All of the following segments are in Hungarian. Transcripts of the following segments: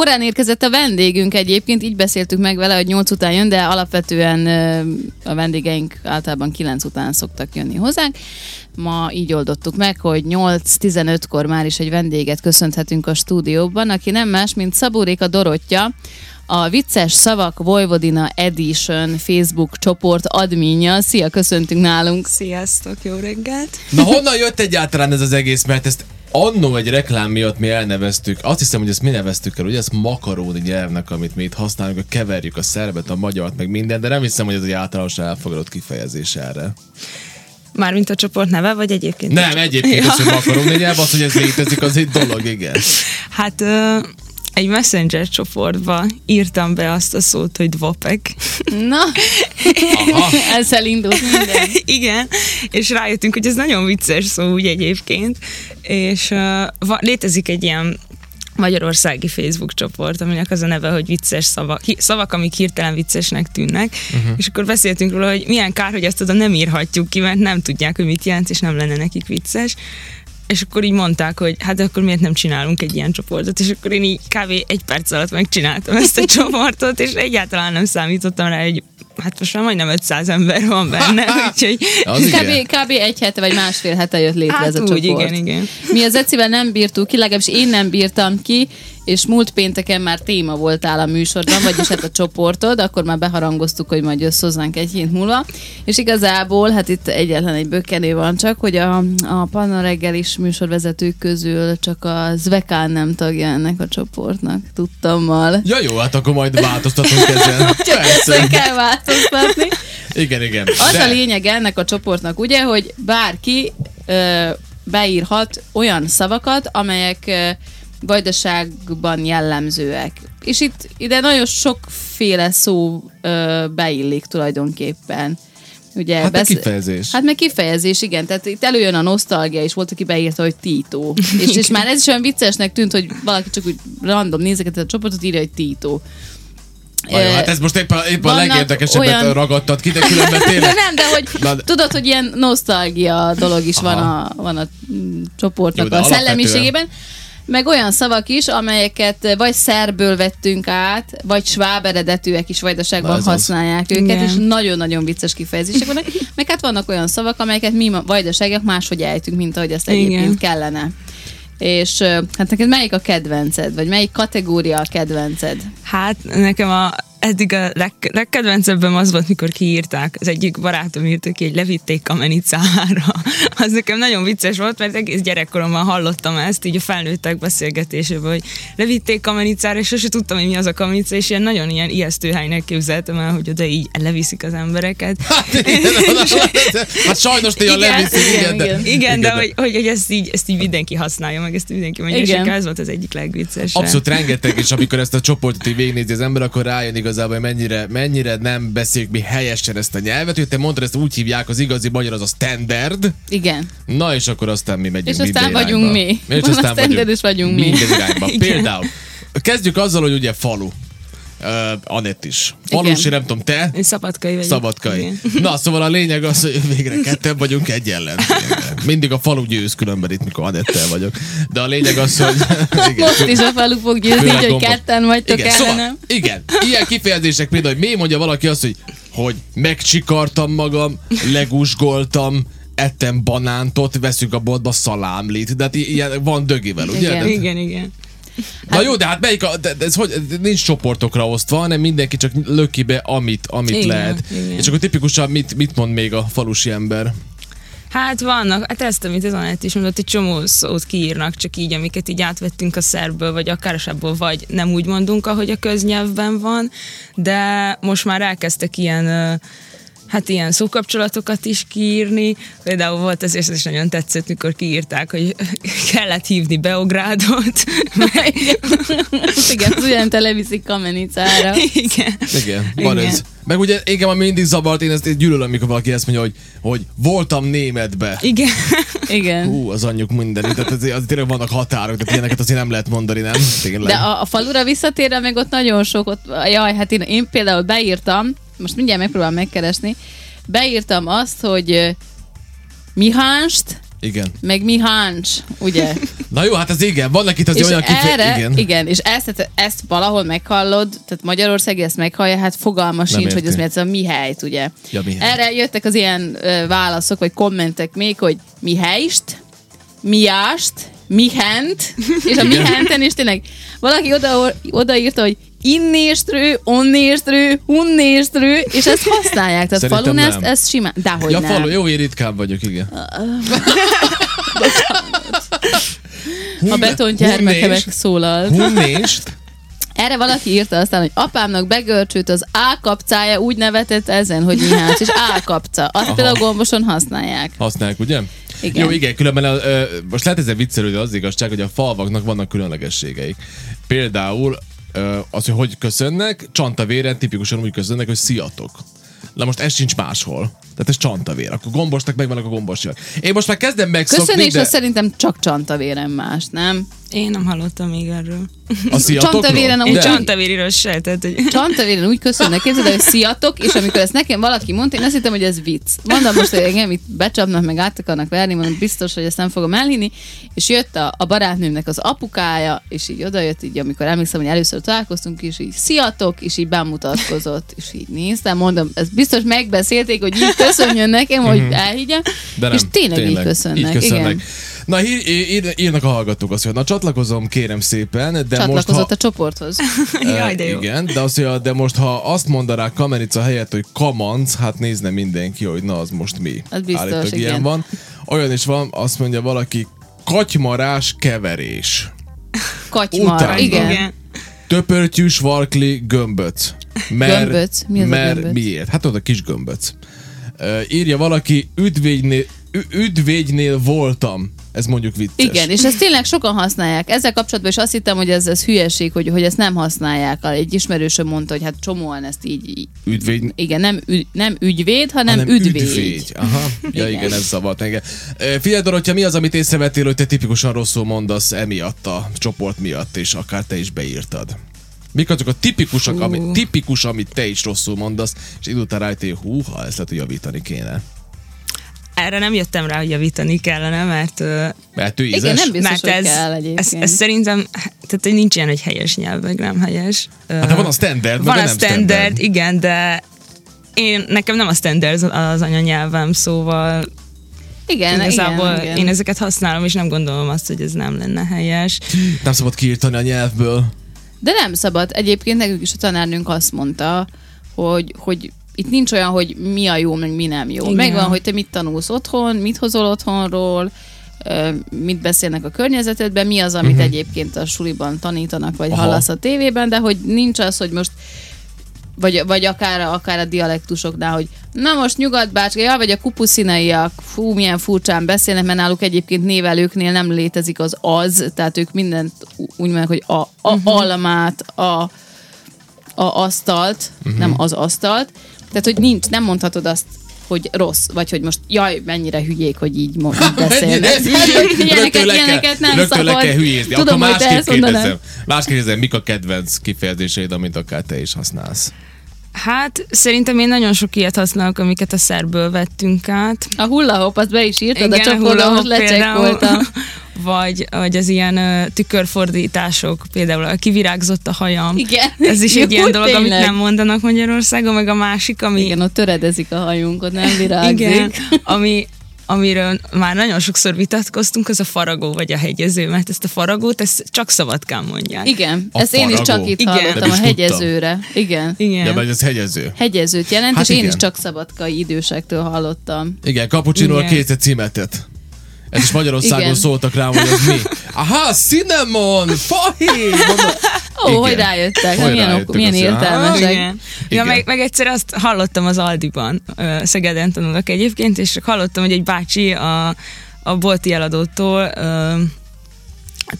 korán érkezett a vendégünk egyébként, így beszéltük meg vele, hogy 8 után jön, de alapvetően a vendégeink általában 9 után szoktak jönni hozzánk. Ma így oldottuk meg, hogy 8-15-kor már is egy vendéget köszönhetünk a stúdióban, aki nem más, mint Szabóréka Dorottya, a Vicces Szavak Vojvodina Edition Facebook csoport adminja. Szia, köszöntünk nálunk. Sziasztok, jó reggelt. Na honnan jött egyáltalán ez az egész, mert ezt annó egy reklám miatt mi elneveztük, azt hiszem, hogy ezt mi neveztük el, ugye ez makaróni nyelvnek, amit mi itt használunk, hogy keverjük a szerbet, a magyart, meg minden, de nem hiszem, hogy ez egy általános elfogadott kifejezés erre. Mármint a csoport neve, vagy egyébként? Nem, egyébként ja. az, hogy makaróni nyelv, az, hogy ez létezik, az egy dolog, igen. Hát egy messenger csoportba írtam be azt a szót, hogy dvopek. Na, ezzel indult minden. Igen, és rájöttünk, hogy ez nagyon vicces szó úgy egyébként, és uh, létezik egy ilyen magyarországi Facebook csoport, aminek az a neve, hogy vicces szavak, szavak, amik hirtelen viccesnek tűnnek, uh-huh. és akkor beszéltünk róla, hogy milyen kár, hogy ezt oda nem írhatjuk ki, mert nem tudják, hogy mit jelent, és nem lenne nekik vicces, és akkor így mondták, hogy hát akkor miért nem csinálunk egy ilyen csoportot, és akkor én így kb. egy perc alatt megcsináltam ezt a csoportot, és egyáltalán nem számítottam rá, hogy hát most már majdnem 500 ember van benne, úgyhogy... kb, kb. egy hete vagy másfél hete jött létre hát ez a úgy, csoport. igen, igen. Mi az Ecivel nem bírtuk ki, legalábbis én nem bírtam ki, és múlt pénteken már téma voltál a műsorban, vagyis hát a csoportod, akkor már beharangoztuk, hogy majd jössz hozzánk egy hét múlva, és igazából, hát itt egyetlen egy bökkenő van csak, hogy a, a Panna reggelis műsorvezetők közül csak a Zvekán nem tagja ennek a csoportnak, tudtammal. Ja jó, hát akkor majd változtatunk ezen. Persze. kell változtatni. Igen, igen. Az De... a lényeg ennek a csoportnak, ugye, hogy bárki ö, beírhat olyan szavakat, amelyek vajdaságban jellemzőek. És itt ide nagyon sokféle szó ö, beillik tulajdonképpen. Ugye, hát besz... kifejezés. Hát meg kifejezés, igen. Tehát itt előjön a nosztalgia, és volt, aki beírta, hogy Tito. és, és már ez is olyan viccesnek tűnt, hogy valaki csak úgy random nézeket a csoportot írja, hogy Tito. Vajon, hát ez most éppen, éppen a legérdekesebbet olyan... ragadtad ki, de különben tényleg... Nem, de hogy Na, de... tudod, hogy ilyen nosztalgia dolog is van a, van a csoportnak Jó, a szellemiségében meg olyan szavak is, amelyeket vagy szerből vettünk át, vagy sváb eredetűek is vajdaságban használják az. őket, Igen. és nagyon-nagyon vicces kifejezések vannak. Meg hát vannak olyan szavak, amelyeket mi vajdaságok máshogy ejtünk, mint ahogy ezt egyébként Igen. kellene. És hát neked melyik a kedvenced, vagy melyik kategória a kedvenced? Hát nekem a eddig a leg, legkedvencebben az volt, mikor kiírták, az egyik barátom írta ki, hogy levitték kamenicára. Az nekem nagyon vicces volt, mert egész gyerekkoromban hallottam ezt, így a felnőttek beszélgetésében, hogy levitték kamenicára, és sose tudtam, hogy mi az a kamenicá, és ilyen nagyon ilyen ijesztő helynek képzeltem el, hogy oda így leviszik az embereket. Hát, igen, hát sajnos néha leviszik, igen, de, igen, igen, de, hogy, hogy, hogy ezt, így, ezt így mindenki használja, meg ezt mindenki mondja, igen. és ez volt az egyik legviccesebb. Abszolút rengeteg, és amikor ezt a csoportot így végignézi az ember, akkor rájön igazából, hogy mennyire, mennyire nem beszéljük mi helyesen ezt a nyelvet, hogy te mondtad, ezt úgy hívják, az igazi magyar az a standard. Igen. Na és akkor aztán mi megyünk És aztán vagyunk mi. És aztán vagyunk, is vagyunk mi. Minden irányba. Például. Kezdjük azzal, hogy ugye falu. Uh, Anett is. Valósi, nem tudom, te? Én szabadkai vagyok. Szabadkai. Igen. Na, szóval a lényeg az, hogy végre ketten vagyunk egy ellen. Mindig a falu győz különben itt, mikor Anettel vagyok. De a lényeg az, hogy... Igen, Most is a falu fog győzni, így, hogy ketten vagytok igen, ellenem. Szóval, igen, ilyen kifejezések például, hogy mi mondja valaki azt, hogy, hogy megcsikartam magam, legusgoltam, ettem banántot, veszünk a boltba szalámlit. De hát ilyen van dögivel, ugye? Igen, de, igen, igen. Na hát, jó, de hát melyik a, de ez hogy, nincs csoportokra osztva, hanem mindenki csak löki be, amit, amit igen, lehet. Igen. És akkor tipikusan mit, mit mond még a falusi ember? Hát vannak, hát ezt, amit az Anett is mondott, egy csomó szót kiírnak, csak így, amiket így átvettünk a szerből, vagy akár a vagy nem úgy mondunk, ahogy a köznyelvben van, de most már elkezdtek ilyen uh, hát ilyen szókapcsolatokat is kiírni. Például volt ez, és ez is nagyon tetszett, mikor kiírták, hogy kellett hívni Beográdot. Igen, az olyan televiszik kamenicára. Igen. Igen, van Igen. ez. Meg ugye engem ami mindig zavart, én ezt gyűlölöm, amikor valaki ezt mondja, hogy, hogy voltam németbe. Igen. Igen. Hú, az anyjuk minden. Tehát az, az, tényleg vannak határok, tehát ilyeneket azért nem lehet mondani, nem? Tényleg. De a, a falura visszatérve meg ott nagyon sok, ott, jaj, hát én, én például beírtam, most mindjárt megpróbálom megkeresni, beírtam azt, hogy Mihánst, Igen. meg mi háncs, ugye? Na jó, hát az igen, vannak itt az és olyan kifejezések. Igen. igen, és ezt, ezt valahol meghallod, tehát Magyarország ezt meghallja, hát fogalma sincs, érti. hogy ez miért ez a mi helyt, ugye? Ja, mi helyt. Erre jöttek az ilyen ö, válaszok, vagy kommentek még, hogy mi helyst, miást, mihent, és a mihenten is tényleg valaki oda, odaírta, hogy innéstrő, onnéstrő, hunnéstrő, és ezt használják. Tehát Szerintem falun ezt, nem. ezt simán, dehogy Ja, nem. falu, jó, én ritkán vagyok, igen. A betongyermeke Hunnést- megszólalt. Hunnést, Erre valaki írta aztán, hogy apámnak begörcsült az álkapcája, úgy nevetett ezen, hogy Mihács, és álkapca. Azt Aha. például gomboson használják. használják, ugye? Igen. Jó, igen, különben ö, most lehet ezzel viccelődni, az igazság, hogy a falvaknak vannak különlegességeik. Például az, hogy hogy köszönnek, csantavéren tipikusan úgy köszönnek, hogy sziatok. Na most ez sincs máshol. Tehát ez csantavér. Akkor gombosnak megvannak a gombosjak. Én most már kezdem megszokni, Köszönés de szerintem csak csantavérem más, nem? Én nem hallottam még erről. a sziatokról? Csantavéren De- csantavériről se, tehát hogy... Csantavéren úgy köszönnek, képzeld el, hogy sziatok, és amikor ezt nekem valaki mondta, én azt hittem, hogy ez vicc. Mondom most, hogy engem itt becsapnak, meg át akarnak verni, mondom, biztos, hogy ezt nem fogom elhinni, és jött a, a barátnőmnek az apukája, és így odajött, így amikor emlékszem, hogy először találkoztunk, és így sziatok, és így bemutatkozott, és így néztem, mondom, ezt biztos megbeszélték, hogy így köszönjön nekem, hogy elhiggyem, De nem, és tényleg, így köszönnek. Így köszönnek. Igen. Na, ír, ír, írnak a hallgatók azt, hogy na csatlakozom, kérem szépen, de most Csatlakozott ha... a csoporthoz. Jaj, de jó. Igen, de, azt mondja, de most ha azt mondanák Kamerica helyett, hogy kamanc, hát nézne mindenki, hogy na az most mi. Az biztos, Állítólag igen. ilyen van. Olyan is van, azt mondja valaki, katymarás keverés. Katymar, Utána. igen. Igen. Töpörtyűs varkli gömböc. Mert, Gömböc? Mi az a mert gömböc? miért? Hát ott a kis gömböc. Uh, írja valaki, üdvégynél, ü- üdvégynél voltam. Ez mondjuk vicces. Igen, és ezt tényleg sokan használják. Ezzel kapcsolatban is azt hittem, hogy ez, ez hülyeség, hogy, hogy ezt nem használják. Egy ismerősöm mondta, hogy hát csomóan ezt így... így Üdvégy, igen, nem, ügy, nem ügyvéd, hanem, hanem ügyvéd. ügyvéd. Aha. Ja, igen. Igen. ez zavart engem. Figyelj, Dorottya, mi az, amit észrevettél, hogy te tipikusan rosszul mondasz emiatt a csoport miatt, és akár te is beírtad? Mik azok a tipikusak, ami, tipikus, amit te is rosszul mondasz, és idő után rájöttél, húha, ezt lehet, hogy javítani kéne. Erre nem jöttem rá, hogy javítani kellene, mert, Mert ő ízes? Igen, nem biztos, mert hogy ez, kell egyébként. ez, ez, szerintem, tehát hogy nincs ilyen, hogy helyes nyelv, meg nem helyes. Hát de van a standard, van a nem standard, igen, de én, nekem nem a standard az anyanyelvem, szóval igen, igazából igen, igen. én ezeket használom, és nem gondolom azt, hogy ez nem lenne helyes. Nem szabad kiírtani a nyelvből. De nem szabad. Egyébként nekünk is a tanárnőnk azt mondta, hogy, hogy itt nincs olyan, hogy mi a jó, meg mi nem jó. Igen. Megvan, hogy te mit tanulsz otthon, mit hozol otthonról, mit beszélnek a környezetedben, mi az, amit uh-huh. egyébként a suliban tanítanak, vagy Aha. Hallasz a tévében, de hogy nincs az, hogy most vagy, vagy akár, akár a dialektusoknál, hogy na most nyugatbácska, ja, vagy a kupuszinaiak, fú, milyen furcsán beszélnek, mert náluk egyébként névelőknél nem létezik az az, tehát ők mindent úgy mondják, hogy a, a uh-huh. almát, a, a asztalt, uh-huh. nem az asztalt, tehát hogy nincs, nem mondhatod azt, hogy rossz, vagy hogy most jaj, mennyire hülyék, hogy így, mo- így beszélnek. Ilyeneket, le ilyeneket nem rögtön le szabad. kell hülyézni. Tudom, Akkor másképp kérdezem. Másképp kérdezem, mik a kedvenc kifejezéseid, amit akár te is használsz? Hát szerintem én nagyon sok ilyet használok, amiket a szerből vettünk át. A hullahop, azt be is írtad, a Igen, csoportban most hullahop lecsekkoltam. Vagy, vagy az ilyen ö, tükörfordítások, például a kivirágzott a hajam. Igen. Ez is egy Jó, ilyen dolog, amit tényleg. nem mondanak Magyarországon, meg a másik, ami... Igen, ott töredezik a hajunk, ott nem virágzik. igen ami, amiről már nagyon sokszor vitatkoztunk, az a faragó vagy a hegyező, mert ezt a faragót ezt csak szabadkán mondják. Igen, A ezt én is faragó. csak itt Igen. Hallottam, a tudtam. hegyezőre. Igen. Igen. Ja, mert ez hegyező. Hegyezőt jelent, Hát és én igen. is csak szabadkai idősektől hallottam. Igen, cappuccino a Igen. Ez is Magyarországon Igen. szóltak rám, hogy ez mi. Aha, cinnamon! Mondom, Ó, Igen. hogy rájöttek, Hogy milyen, rájöttek milyen értelmesek. Igen. Igen. Ja, meg, meg egyszer azt hallottam az Aldiban, Szegeden tanulok egyébként, és hallottam, hogy egy bácsi a, a bolti eladótól ö,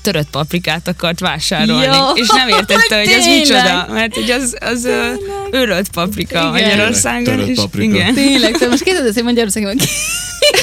törött paprikát akart vásárolni, Jó, és nem értette, hogy ez micsoda, mert hogy az, az ö, Örölt paprika Igen. Magyarországon. Törött és- paprika. Igen. Tényleg, te most kérdezed, hogy Magyarországon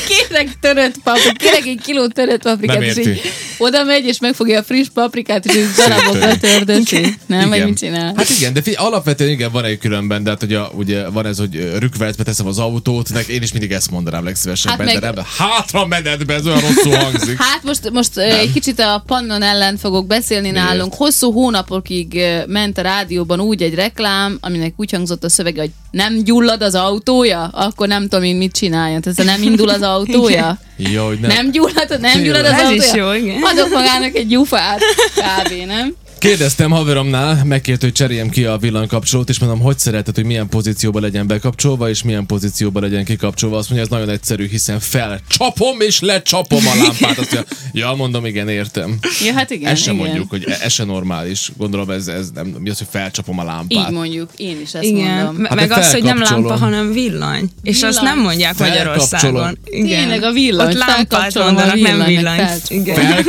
kérek törött paprikát, kérek egy kiló törött paprikát, Nem és így oda megy, és megfogja a friss paprikát, és így darabokra tördösi. Nem, vagy mit csinál? Hát igen, de figyelj, alapvetően igen, van egy különben, de hát ugye, ugye van ez, hogy rükvercbe teszem az autót, nek én is mindig ezt mondanám legszívesebben, Hát meg- de nem, hátra menetbe, ez olyan rosszul hangzik. Hát most, most ö, egy kicsit a Pannon ellen fogok beszélni Miért? nálunk. Hosszú hónapokig ment a rádióban úgy egy reklám, aminek úgy hangzott a szövege, hogy nem gyullad az autója, akkor nem tudom én mit csináljon. Tehát nem indul az autója. Jó, hogy nem. Nem gyullad, nem gyullad az Ez autója. is jó, igen. Adok magának egy gyufát. Kb. nem? Kérdeztem haveromnál, megkért, hogy cseréljem ki a villanykapcsolót, és mondom, hogy szereted, hogy milyen pozícióban legyen bekapcsolva, és milyen pozícióban legyen kikapcsolva. Azt mondja, ez nagyon egyszerű, hiszen felcsapom és lecsapom a lámpát. Azt mondja, ja, mondom, igen, értem. Ja, hát igen. Ez sem igen. mondjuk, hogy ez se normális. Gondolom, ez, ez nem, mi az, hogy felcsapom a lámpát. Így mondjuk, én is ezt Igen, mondom. Hát meg az, hogy nem lámpa, hanem villany. És azt Villany. nem mondják. Magyarországon. Igen. Tényleg a villany, Ott lámpát mondanak, nem villany, villany.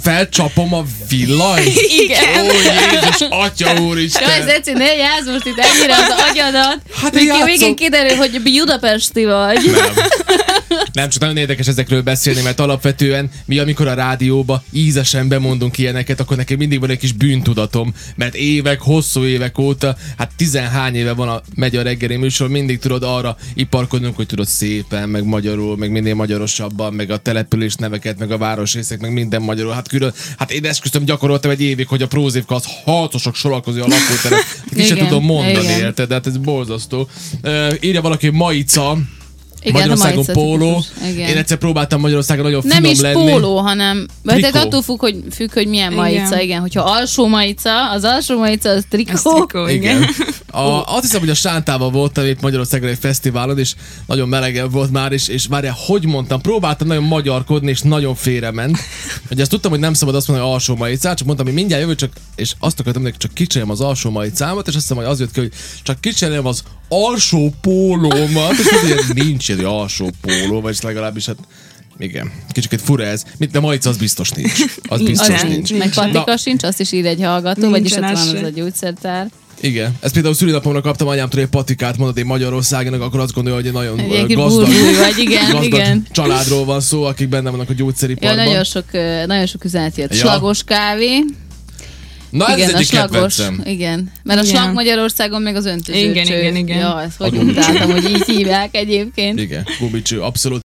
felcsapom a villany? Igen. Ó, Jézus, Atya Jaj, úristen! Zeci, ne játsz most itt ennyire az agyadat. Hát Még játszom. végén kiderül, hogy budapesti vagy. Nem. Nem, csak nagyon érdekes ezekről beszélni, mert alapvetően mi, amikor a rádióba ízesen bemondunk ilyeneket, akkor nekem mindig van egy kis bűntudatom, mert évek, hosszú évek óta, hát tizenhány éve van a megy a reggeli műsor, mindig tudod arra iparkodnunk, hogy tudod szépen, meg magyarul, meg minél magyarosabban, meg a település neveket, meg a városrészek, meg minden magyarul. Hát külön, hát én esküszöm gyakoroltam egy évig, hogy a prózévka az harcosok sorakozó a lakóteret. Ki sem Igen, tudom mondani, igen. érted? De hát ez borzasztó. Uh, írja valaki, Maica, Igen, Magyarországon póló. Igen. Én egyszer próbáltam Magyarországon nagyon nem finom is lenni. póló, hanem vagy tehát attól függ, hogy, függ, hogy milyen Igen. majica, igen. Hogyha alsó majica, az alsó majica, az Ez trikó. trikó, igen. Igen. A, azt hiszem, hogy a Sántával voltam itt Magyarországon egy fesztiválon, és nagyon melegebb volt már, és, és várjál, hogy mondtam, próbáltam nagyon magyarkodni, és nagyon félrement. Ugye azt tudtam, hogy nem szabad azt mondani, hogy alsó majicát, csak mondtam, hogy mindjárt jövő, csak, és azt akartam, hogy csak kicserélem az alsó majicámat, és azt hiszem, hogy az jött ki, hogy csak kicserélem az alsó pólómat, és hogy ilyen nincs egy alsó póló, vagy legalábbis hát igen, kicsit fura ez. Mint de majica az biztos nincs. Az biztos Nincsen. nincs. Meg patika Na. sincs, azt is ír egy hallgató, Nincsen vagyis ott az van az a gyógyszertár. Igen. Ezt például szülinapomra kaptam anyámtól egy patikát, mondod én Magyarországon, akkor azt gondolja, hogy egy nagyon Egy gazdag, vagy, igen, gazdag igen. családról van szó, akik benne vannak a Ja, gyógyszeriparban. nagyon sok, nagyon sok üzenet jött. Ja. Slagos kávé. Na ez igen, az a egyik slagos. kedvencem. Igen. Mert a Igen. slag Magyarországon meg az öntöző Igen, cső. igen, igen. Ja, ezt hogy A utáltam, hogy így hívják egyébként. Igen, gumicső, abszolút.